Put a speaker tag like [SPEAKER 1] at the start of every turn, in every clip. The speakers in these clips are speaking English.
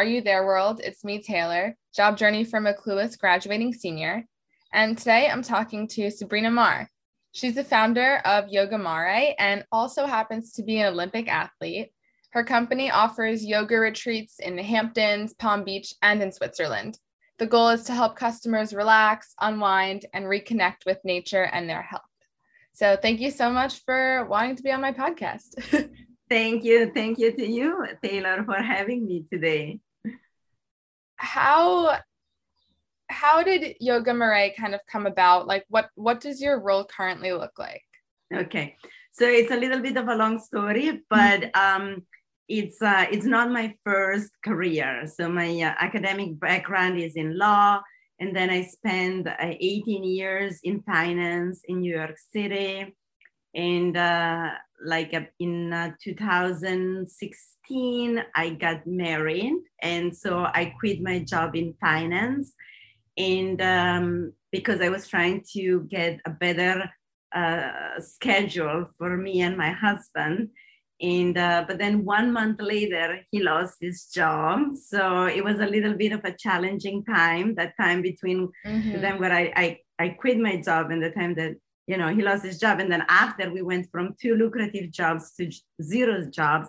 [SPEAKER 1] Are You There World? It's me, Taylor, job journey from a clueless graduating senior. And today I'm talking to Sabrina Marr. She's the founder of Yogamaré and also happens to be an Olympic athlete. Her company offers yoga retreats in the Hamptons, Palm Beach, and in Switzerland. The goal is to help customers relax, unwind, and reconnect with nature and their health. So, thank you so much for wanting to be on my podcast.
[SPEAKER 2] Thank you. Thank you to you, Taylor, for having me today.
[SPEAKER 1] How how did Yogamaré kind of come about? Like what what does your role currently look like?
[SPEAKER 2] Okay. So it's a little bit of a long story, but um it's uh, it's not my first career. So my uh, academic background is in law, and then I spent uh, 18 years in finance in New York City and uh, like uh, in uh, 2016 i got married and so i quit my job in finance. And um, because i was trying to get a better uh, schedule for me and my husband. And uh, but then one month later he lost his job. So it was a little bit of a challenging time that time between mm-hmm. the time where I, I i quit my job and the time that you know, he lost his job. And then after we went from two lucrative jobs to zero jobs.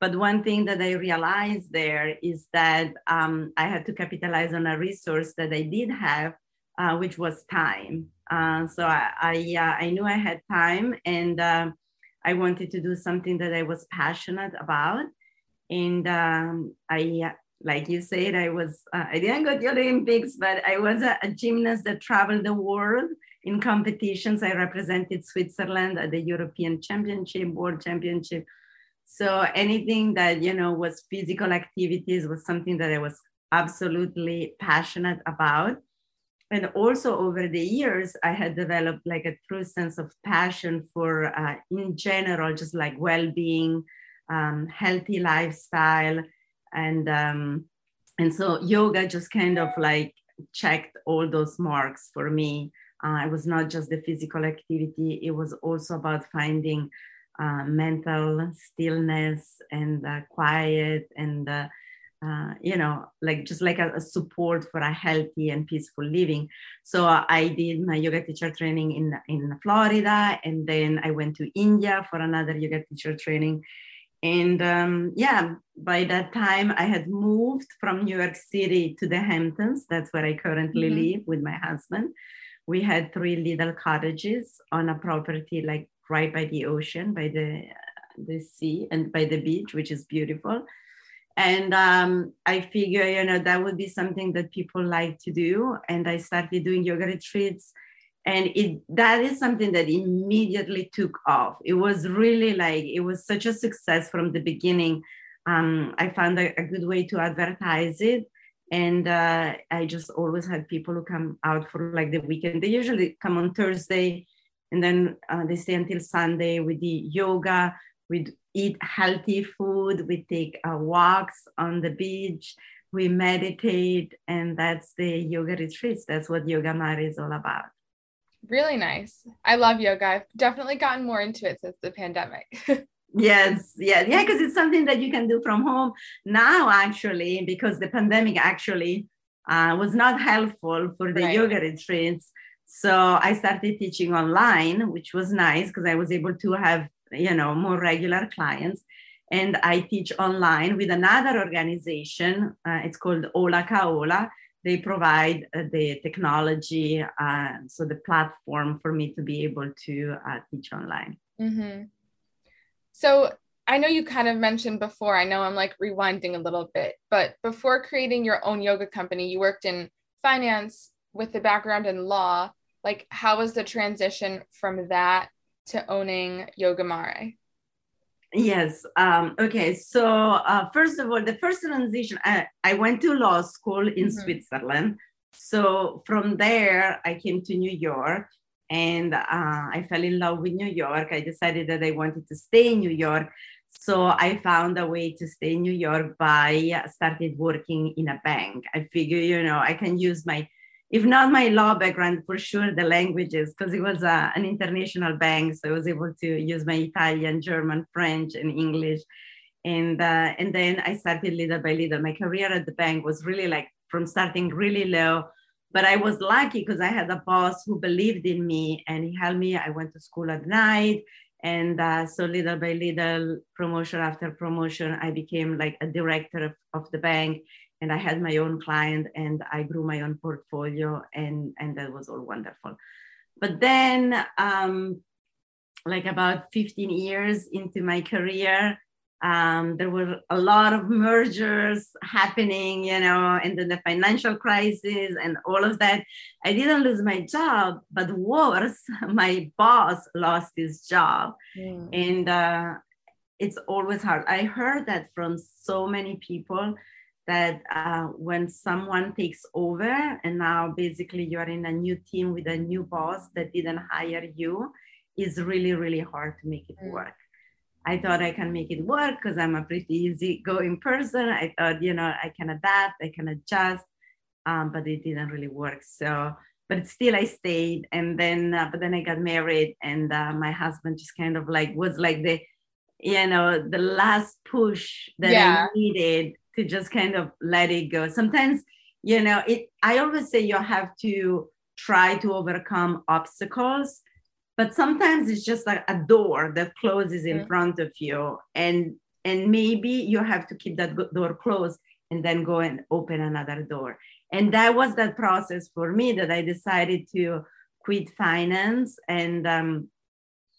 [SPEAKER 2] But one thing that I realized there is that um, I had to capitalize on a resource that I did have, uh, which was time. Uh, so I, I, uh, I, knew I had time and uh, I wanted to do something that I was passionate about. And um, I, like you said, I was, uh, I didn't go to the Olympics, but I was a, a gymnast that traveled the world in competitions. I represented Switzerland at the European Championship, World Championship. So anything that you know was physical activities was something that I was absolutely passionate about. And also over the years, I had developed like a true sense of passion for, uh, in general, just like well-being, um, healthy lifestyle, and um, and so yoga just kind of like checked all those marks for me uh, it was not just the physical activity, it was also about finding uh, mental stillness and uh, quiet and, uh, uh, you know, like just like a, a, support for a healthy and peaceful living. So I did my yoga teacher training in, in Florida and then I went to India for another yoga teacher training. And um, yeah, by that time I had moved from New York City to the Hamptons. That's where I currently mm-hmm. live with my husband we had three little cottages on a property like right by the ocean, by the the sea and by the beach, which is beautiful. And um, I figure, you know, that would be something that people like to do. And I started doing yoga retreats. And it that is something that immediately took off. It was really like it was such a success from the beginning. Um, I found a, a good way to advertise it and uh, i just always had people who come out for like the weekend. They usually come on thursday and then uh, they stay until sunday we do yoga we eat healthy food we take uh, walks on the beach we meditate and that's the yoga retreats. That's what Yogamaré is all about.
[SPEAKER 1] Really nice. I love yoga. I've definitely gotten more into it since the pandemic
[SPEAKER 2] Yes, yeah, yeah, because it's something that you can do from home now, actually, because the pandemic actually uh, was not helpful for the right. yoga retreats. So I started teaching online, which was nice because I was able to have, you know, more regular clients. And I teach online with another organization. Uh, it's called Ola Kaola. They provide uh, the technology, uh, so the platform for me to be able to uh, teach online.
[SPEAKER 1] Mm-hmm. So I know you kind of mentioned before, I know I'm like rewinding a little bit, but before creating your own yoga company, you worked in finance with the background in law. Like, how was the transition from that to owning Yogamaré?
[SPEAKER 2] Yes. Um, okay. So, uh, first of all, the first transition, I, I went to law school in mm-hmm. Switzerland. So, from there, I came to New York and uh, I fell in love with New York. I decided that I wanted to stay in New York. So I found a way to stay in New York by started working in a bank. I figure, you know, I can use my, if not my law background, for sure the languages, because it was a, uh, an international bank. So I was able to use my Italian, German, French, and English. and uh, and then I started little by little. My career at the bank was really like from starting really low, but I was lucky because I had a boss who believed in me and he helped me. I went to school at night, and uh, so little by little, promotion after promotion, I became like a director of, of the bank, and I had my own client, and I grew my own portfolio, and and that was all wonderful. But then. Um, like about 15 years into my career, um, there were a lot of mergers happening, you know, and then the financial crisis and all of that. I didn't lose my job, but worse, my boss lost his job. Mm. And uh, it's always hard. I heard that from so many people that uh, when someone takes over and now basically you're in a new team with a new boss that didn't hire you, is really, really hard to make it mm. work. I thought I can make it work because I'm a pretty easy going person. I thought, you know, I can adapt, I can adjust, um, but it didn't really work. So, but still I stayed. And then, uh, but then I got married and uh, my husband just kind of like was like the, you know, the last push that yeah. I needed to just kind of let it go. Sometimes, you know, it, I always say you have to try to overcome obstacles but sometimes it's just like a door that closes in front of you and and maybe you have to keep that door closed and then go and open another door. And that was that process for me that i decided to quit finance and um,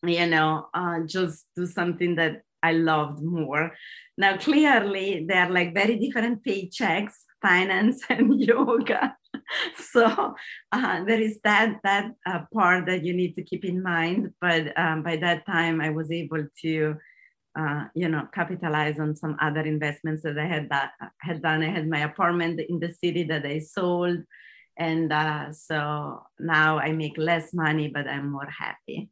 [SPEAKER 2] you know uh, just do something that i loved more. Now clearly they're like very different paychecks finance and yoga so uh, there is that that uh, part that you need to keep in mind. But um, by that time, I was able to, uh, you know, capitalize on some other investments that I had that had done. I had my apartment in the city that I sold, and uh, so now I make less money, but I'm more happy.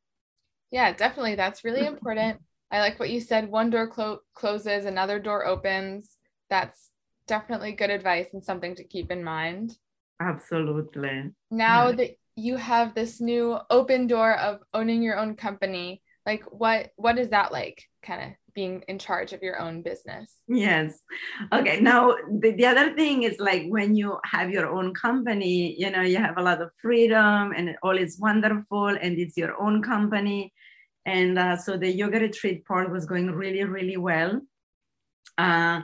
[SPEAKER 1] Yeah, definitely. That's really important. I like what you said. One door clo- closes, another door opens. That's definitely good advice and something to keep in mind.
[SPEAKER 2] Absolutely.
[SPEAKER 1] Now yeah. that you have this new open door of owning your own company, like what what is that like kind of being in charge of your own business?
[SPEAKER 2] Yes. Okay. Now the, the other thing is like when you have your own company, you know, you have a lot of freedom and all is wonderful and it's your own company. And uh, so the yoga retreat part was going really, really well. Uh,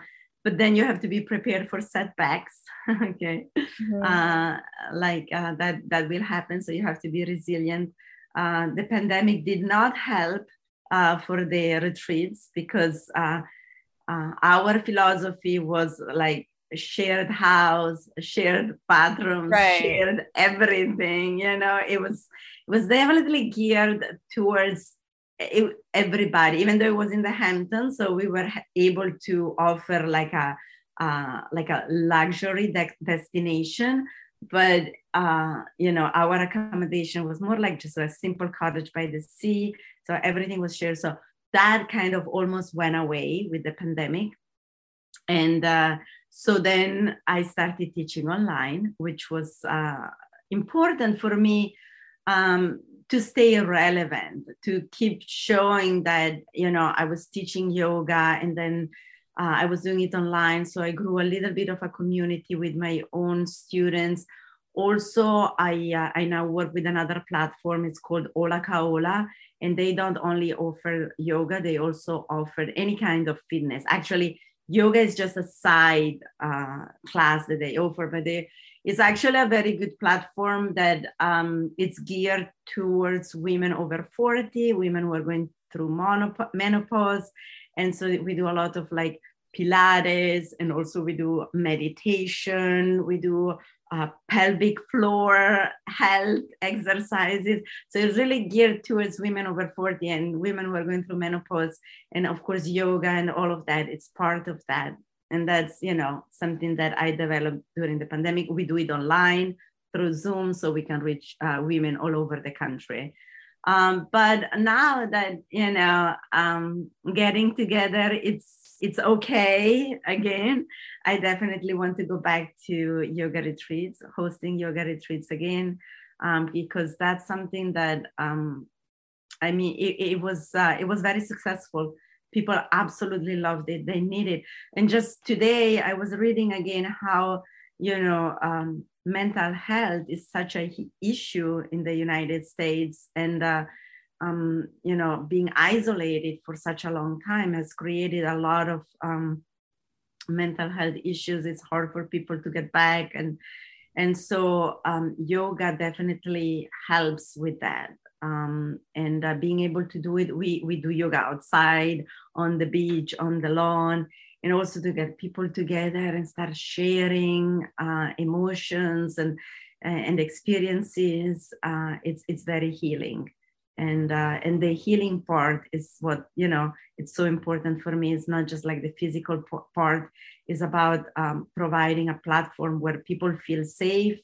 [SPEAKER 2] but then you have to be prepared for setbacks okay mm-hmm. uh, like uh, that that will happen so you have to be resilient uh, the pandemic did not help uh, for the retreats because uh, uh, our philosophy was like shared house shared bathrooms right. shared everything you know it was it was definitely geared towards it, everybody, even though it was in the Hamptons, so we were able to offer like a uh, like a luxury de- destination. But uh, you know, our accommodation was more like just a simple cottage by the sea, so everything was shared. So that kind of almost went away with the pandemic, and uh, so then I started teaching online, which was uh, important for me. Um, to stay relevant to keep showing that you know i was teaching yoga and then uh, i was doing it online. So i grew a little bit of a community with my own students. Also i uh, i now work with another platform. It's called ola kaola and they don't only offer yoga they also offer any kind of fitness. Actually yoga is just a side uh, class that they offer but they it's actually a very good platform that um, it's geared towards women over 40, women who are going through menopause. And so we do a lot of like Pilates and also we do meditation, we do uh, pelvic floor health exercises. So it's really geared towards women over 40 and women who are going through menopause. And of course, yoga and all of that, it's part of that and that's you know something that i developed during the pandemic. We do it online through zoom so we can reach uh, women all over the country. Um, but now that you know um, getting together it's it's okay. Again i definitely want to go back to yoga retreats hosting yoga retreats again um, because that's something that um, i mean it, it was uh, it was very successful people absolutely loved it. They need it. And just today i was reading again how you know um, mental health is such a issue in the united states. And uh, um, you know being isolated for such a long time has created a lot of um, mental health issues. It's hard for people to get back. And and so um, yoga definitely helps with that um, and uh, being able to do it we we do yoga outside on the beach on the lawn and also to get people together and start sharing uh, emotions and and experiences uh, it's it's very healing. And uh, and the healing part is what you know it's so important for me. It's not just like the physical part. Is about um, providing a platform where people feel safe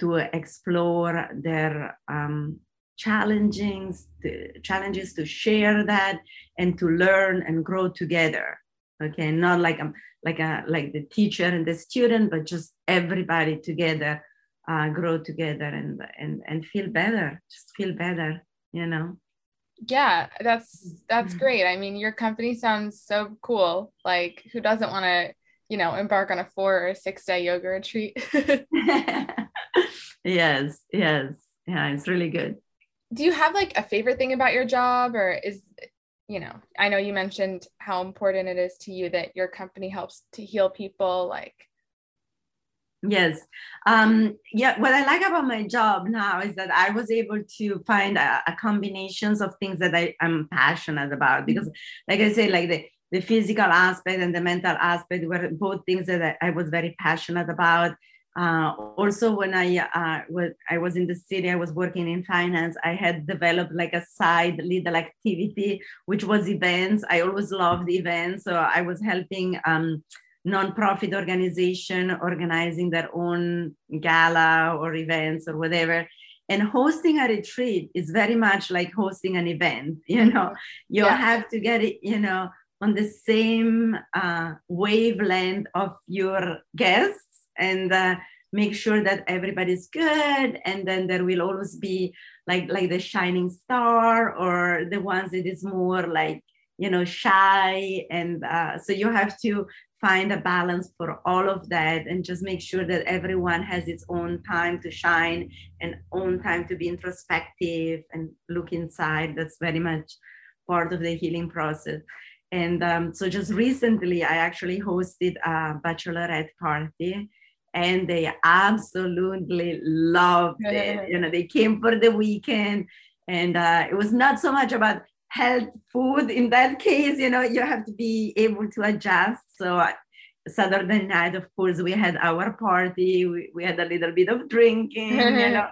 [SPEAKER 2] to explore their um, challengings to, challenges to share that and to learn and grow together. Okay not like um like a like the teacher and the student but just everybody together uh, grow together and and and feel better just feel better you know?
[SPEAKER 1] Yeah that's that's mm-hmm. great. I mean your company sounds so cool. Like who doesn't want to you know embark on a four or six day yoga retreat?
[SPEAKER 2] Yes yes. Yeah it's really good
[SPEAKER 1] do you have like a favorite thing about your job or is you know i know you mentioned how important it is to you that your company helps to heal people like
[SPEAKER 2] Yes. Um, yeah. What I like about my job now is that I was able to find a, a combinations of things that I, am passionate about mm-hmm. because, like I say, like the, the physical aspect and the mental aspect were both things that I, I was very passionate about. Uh, also, when I uh, was I was in the city, I was working in finance. I had developed like a side little activity, which was events. I always loved events, so I was helping. Um, nonprofit organization organizing their own gala or events or whatever and hosting a retreat is very much like hosting an event you know you yeah. have to get it you know on the same uh, wavelength of your guests and uh, make sure that everybody's good and then there will always be like like the shining star or the ones that is more like you know shy and uh, so you have to find a balance for all of that and just make sure that everyone has its own time to shine and own time to be introspective and look inside. That's very much part of the healing process. And um, so just recently i actually hosted a bachelorette party and they absolutely loved it. you know they came for the weekend and uh, it was not so much about health food. In that case you know you have to be able to adjust. So saturday night of course we had our party. We, we had a little bit of drinking you know.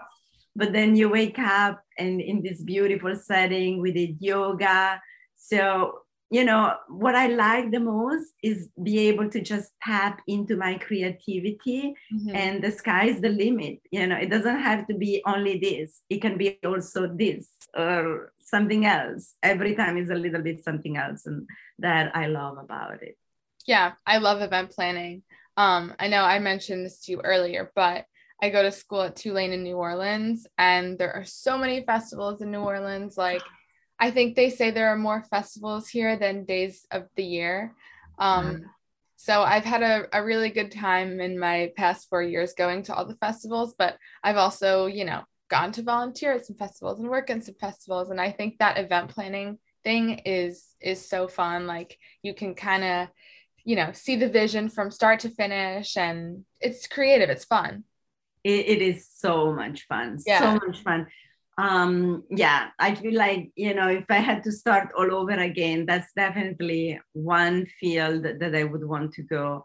[SPEAKER 2] But then you wake up and in this beautiful setting we did yoga. So you know what i like the most is be able to just tap into my creativity mm-hmm. and the sky is the limit you know it doesn't have to be only this it can be also this or something else. Every time is a little bit something else and that i love about it.
[SPEAKER 1] Yeah i love event planning. Um i know i mentioned this to you earlier but i go to school at tulane in new orleans and there are so many festivals in new orleans like I think they say there are more festivals here than days of the year. Um, mm. So I've had a, a really good time in my past four years going to all the festivals, but I've also, you know, gone to volunteer at some festivals and work in some festivals. And I think that event planning thing is is so fun. Like you can kind of, you know, see the vision from start to finish and it's creative, it's fun.
[SPEAKER 2] it, it is so much fun. Yeah. So much fun um yeah i feel like you know if i had to start all over again that's definitely one field that i would want to go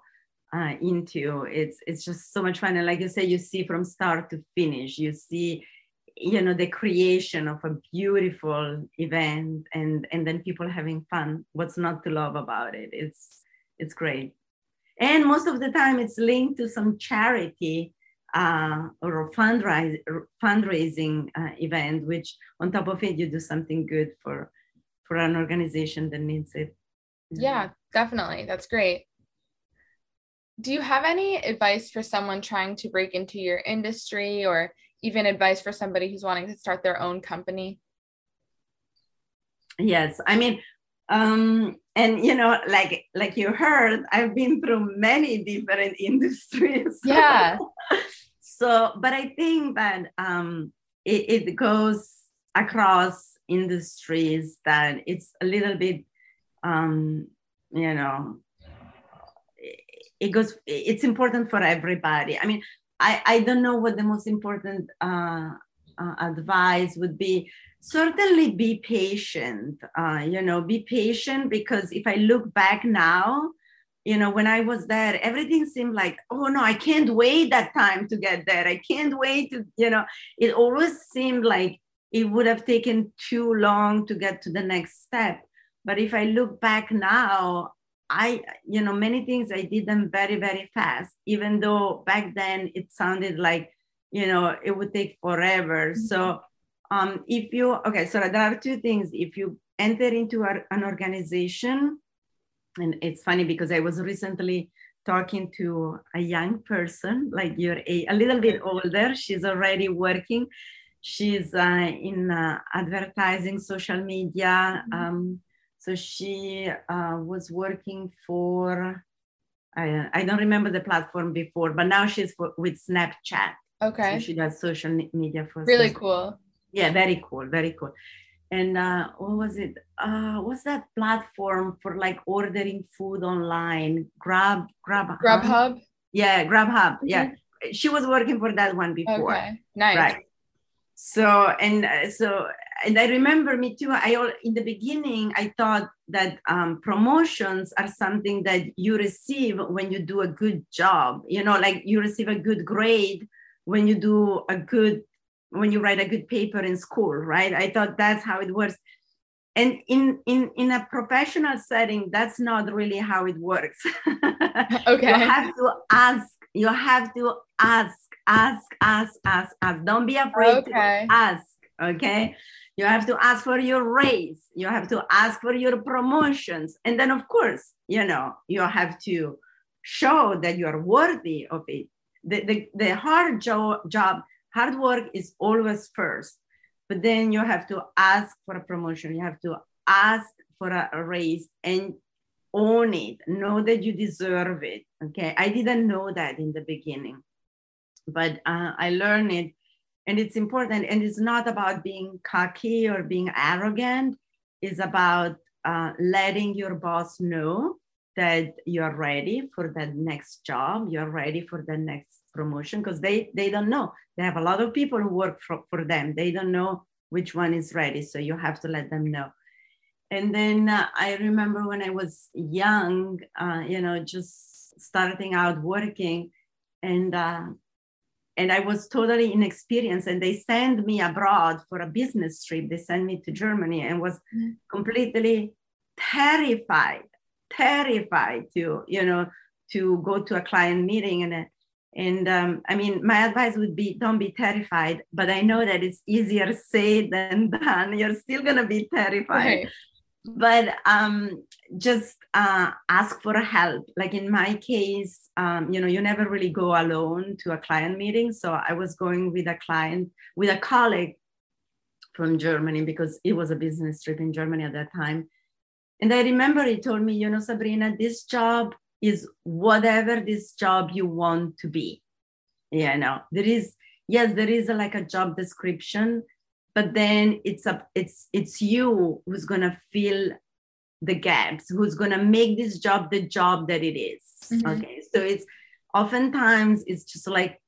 [SPEAKER 2] uh, into. It's it's just so much fun. And like you say you see from start to finish you see you know the creation of a beautiful event and and then people having fun. What's not to love about it? It's it's great. And most of the time it's linked to some charity uh, or a fundraise, fundraising uh, event, which on top of it, you do something good for, for an organization that needs it.
[SPEAKER 1] Yeah, definitely. That's great. Do you have any advice for someone trying to break into your industry or even advice for somebody who's wanting to start their own company?
[SPEAKER 2] Yes. I mean, um, and you know, like like you heard, I've been through many different industries.
[SPEAKER 1] Yeah.
[SPEAKER 2] so, but I think that um, it, it goes across industries that it's a little bit, um, you know, it goes. It's important for everybody. I mean, I I don't know what the most important uh, uh, advice would be certainly be patient uh, you know be patient because if i look back now you know when i was there everything seemed like oh no i can't wait that time to get there. I can't wait to you know it always seemed like it would have taken too long to get to the next step. But if i look back now i you know many things i did them very very fast even though back then it sounded like you know it would take forever. Mm-hmm. so um, if you okay so there are two things. If you enter into a, an organization and it's funny because i was recently talking to a young person like you're a, a little bit older. She's already working. She's uh, in uh, advertising social media. Mm-hmm. um, so she uh, was working for I, I don't remember the platform before but now she's for, with snapchat
[SPEAKER 1] Okay.
[SPEAKER 2] So she does social media for
[SPEAKER 1] really social. cool.
[SPEAKER 2] Yeah, very cool, very cool. And uh, what was it? Uh, what's that platform for like ordering food online? Grab, Grab,
[SPEAKER 1] Grubhub.
[SPEAKER 2] Yeah, Grubhub. Mm-hmm. Yeah, she was working for that one before.
[SPEAKER 1] Okay, nice.
[SPEAKER 2] Right. So and uh, so and I remember me too. I all in the beginning I thought that um, promotions are something that you receive when you do a good job. You know, like you receive a good grade when you do a good when you write a good paper in school right? I thought that's how it works. And in in in a professional setting that's not really how it works.
[SPEAKER 1] Okay.
[SPEAKER 2] you have to ask you have to ask ask ask ask ask. Don't be afraid okay. to ask okay? You have to ask for your raise. You have to ask for your promotions. And then of course you know you have to show that you are worthy of it the, the, the hard jo- job, hard work is always first, but then you have to ask for a promotion. You have to ask for a, a raise and own it. Know that you deserve it. Okay. I didn't know that in the beginning, but uh, I learned it. And it's important. And it's not about being cocky or being arrogant. It's about uh, letting your boss know that you're ready for the next job you're ready for the next promotion because they they don't know. They have a lot of people who work for, for them. They don't know which one is ready so you have to let them know. And then uh, i remember when i was young uh, you know just starting out working and uh, and i was totally inexperienced and they sent me abroad for a business trip. They sent me to germany and was mm-hmm. completely terrified terrified to you know to go to a client meeting. And and um, i mean my advice would be don't be terrified but i know that it's easier said than done. You're still going to be terrified. But um, just uh, ask for help. Like in my case um, you know you never really go alone to a client meeting. So i was going with a client with a colleague from germany because it was a business trip in germany at that time and I remember he told me, you know, Sabrina, this job is whatever this job you want to be. Yeah, no, there is, yes, there is a, like a job description, but then it's a, it's, it's you who's going to fill the gaps, who's going to make this job the job that it is. Mm-hmm. Okay. So it's oftentimes it's just like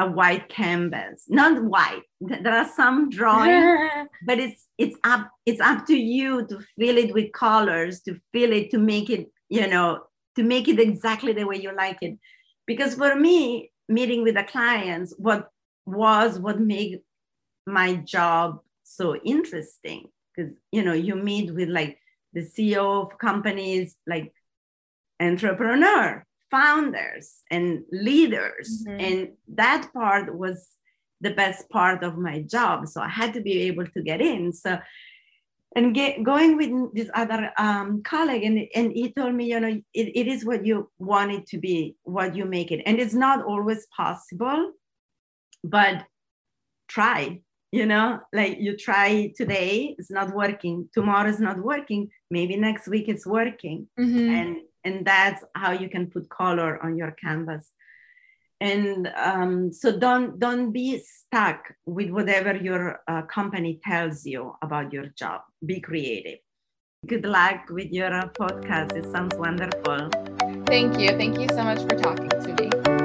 [SPEAKER 2] a white canvas. Not white. There are some drawings but it's it's up it's up to you to fill it with colors to fill it to make it you know to make it exactly the way you like it. Because for me meeting with the clients what was what made my job so interesting. Because you know you meet with like the ceo of companies like entrepreneur founders and leaders. Mm-hmm. and that part was the best part of my job. So i had to be able to get in. So and get, going with this other um, colleague and, and he told me you know it, it is what you want it to be what you make it. And it's not always possible but try you know like you try today it's not working. Tomorrow is not working. Maybe next week it's working.
[SPEAKER 1] Mhm.
[SPEAKER 2] and and that's how you can put color on your canvas. And um, so don't don't be stuck with whatever your uh, company tells you about your job. Be creative. Good luck with your podcast. It sounds wonderful.
[SPEAKER 1] Thank you. Thank you so much for talking to me.